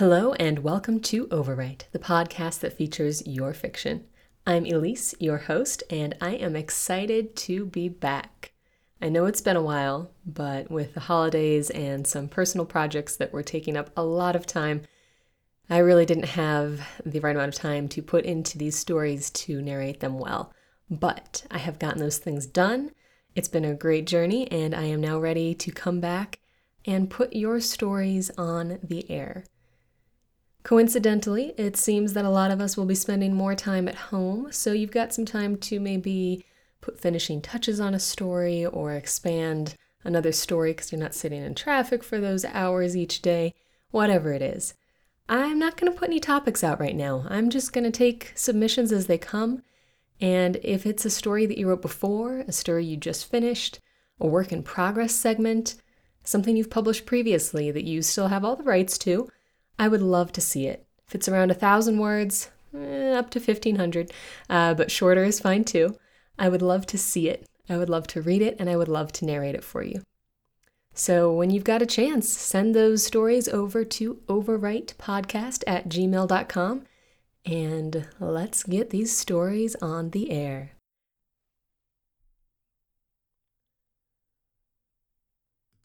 Hello, and welcome to Overwrite, the podcast that features your fiction. I'm Elise, your host, and I am excited to be back. I know it's been a while, but with the holidays and some personal projects that were taking up a lot of time, I really didn't have the right amount of time to put into these stories to narrate them well. But I have gotten those things done. It's been a great journey, and I am now ready to come back and put your stories on the air. Coincidentally, it seems that a lot of us will be spending more time at home, so you've got some time to maybe put finishing touches on a story or expand another story because you're not sitting in traffic for those hours each day, whatever it is. I'm not going to put any topics out right now. I'm just going to take submissions as they come. And if it's a story that you wrote before, a story you just finished, a work in progress segment, something you've published previously that you still have all the rights to, I would love to see it. If it's around a thousand words, eh, up to 1500, uh, but shorter is fine too. I would love to see it. I would love to read it and I would love to narrate it for you. So when you've got a chance, send those stories over to overwritepodcast at gmail.com and let's get these stories on the air.